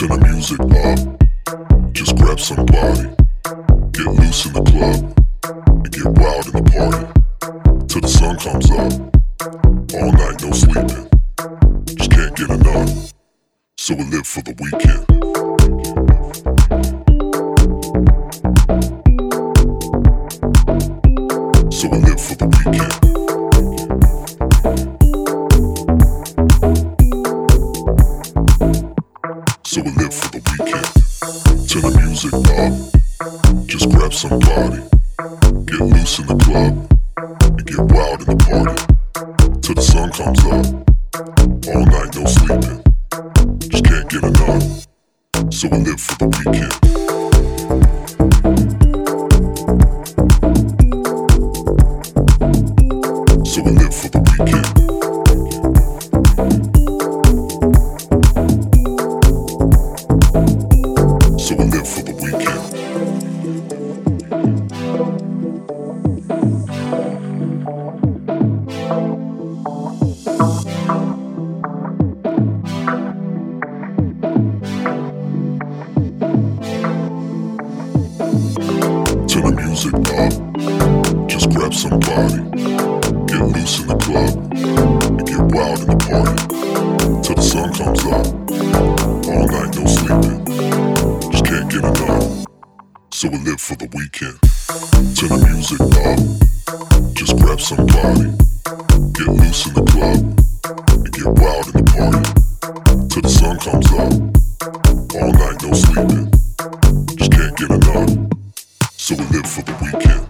Turn the music up. Just grab somebody. Get loose in the club. And get wild in the party. Till the sun comes up. All night, no sleeping. Just can't get enough. So we live for the weekend. So we live for the weekend. Turn the music up. Just grab somebody. Get loose in the club. And get wild in the party. Till the sun comes up. All night, no sleeping. Just can't get enough. So we live for the weekend. Till the music pop, just grab some. Get loose in the club, and get wild in the party. Till the sun comes up. All night, no sleeping. Just can't get enough. So we live for the weekend. Turn the music up. Just grab somebody. Get loose in the club. And get wild in the party. Till the sun comes up. All night, no sleeping. Just can't get enough. So we live for the weekend.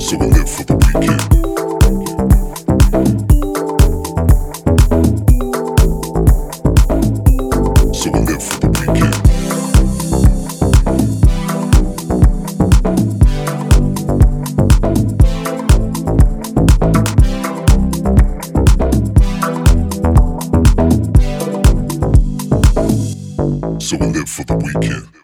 So we live for the weekend. So we live for the weekend.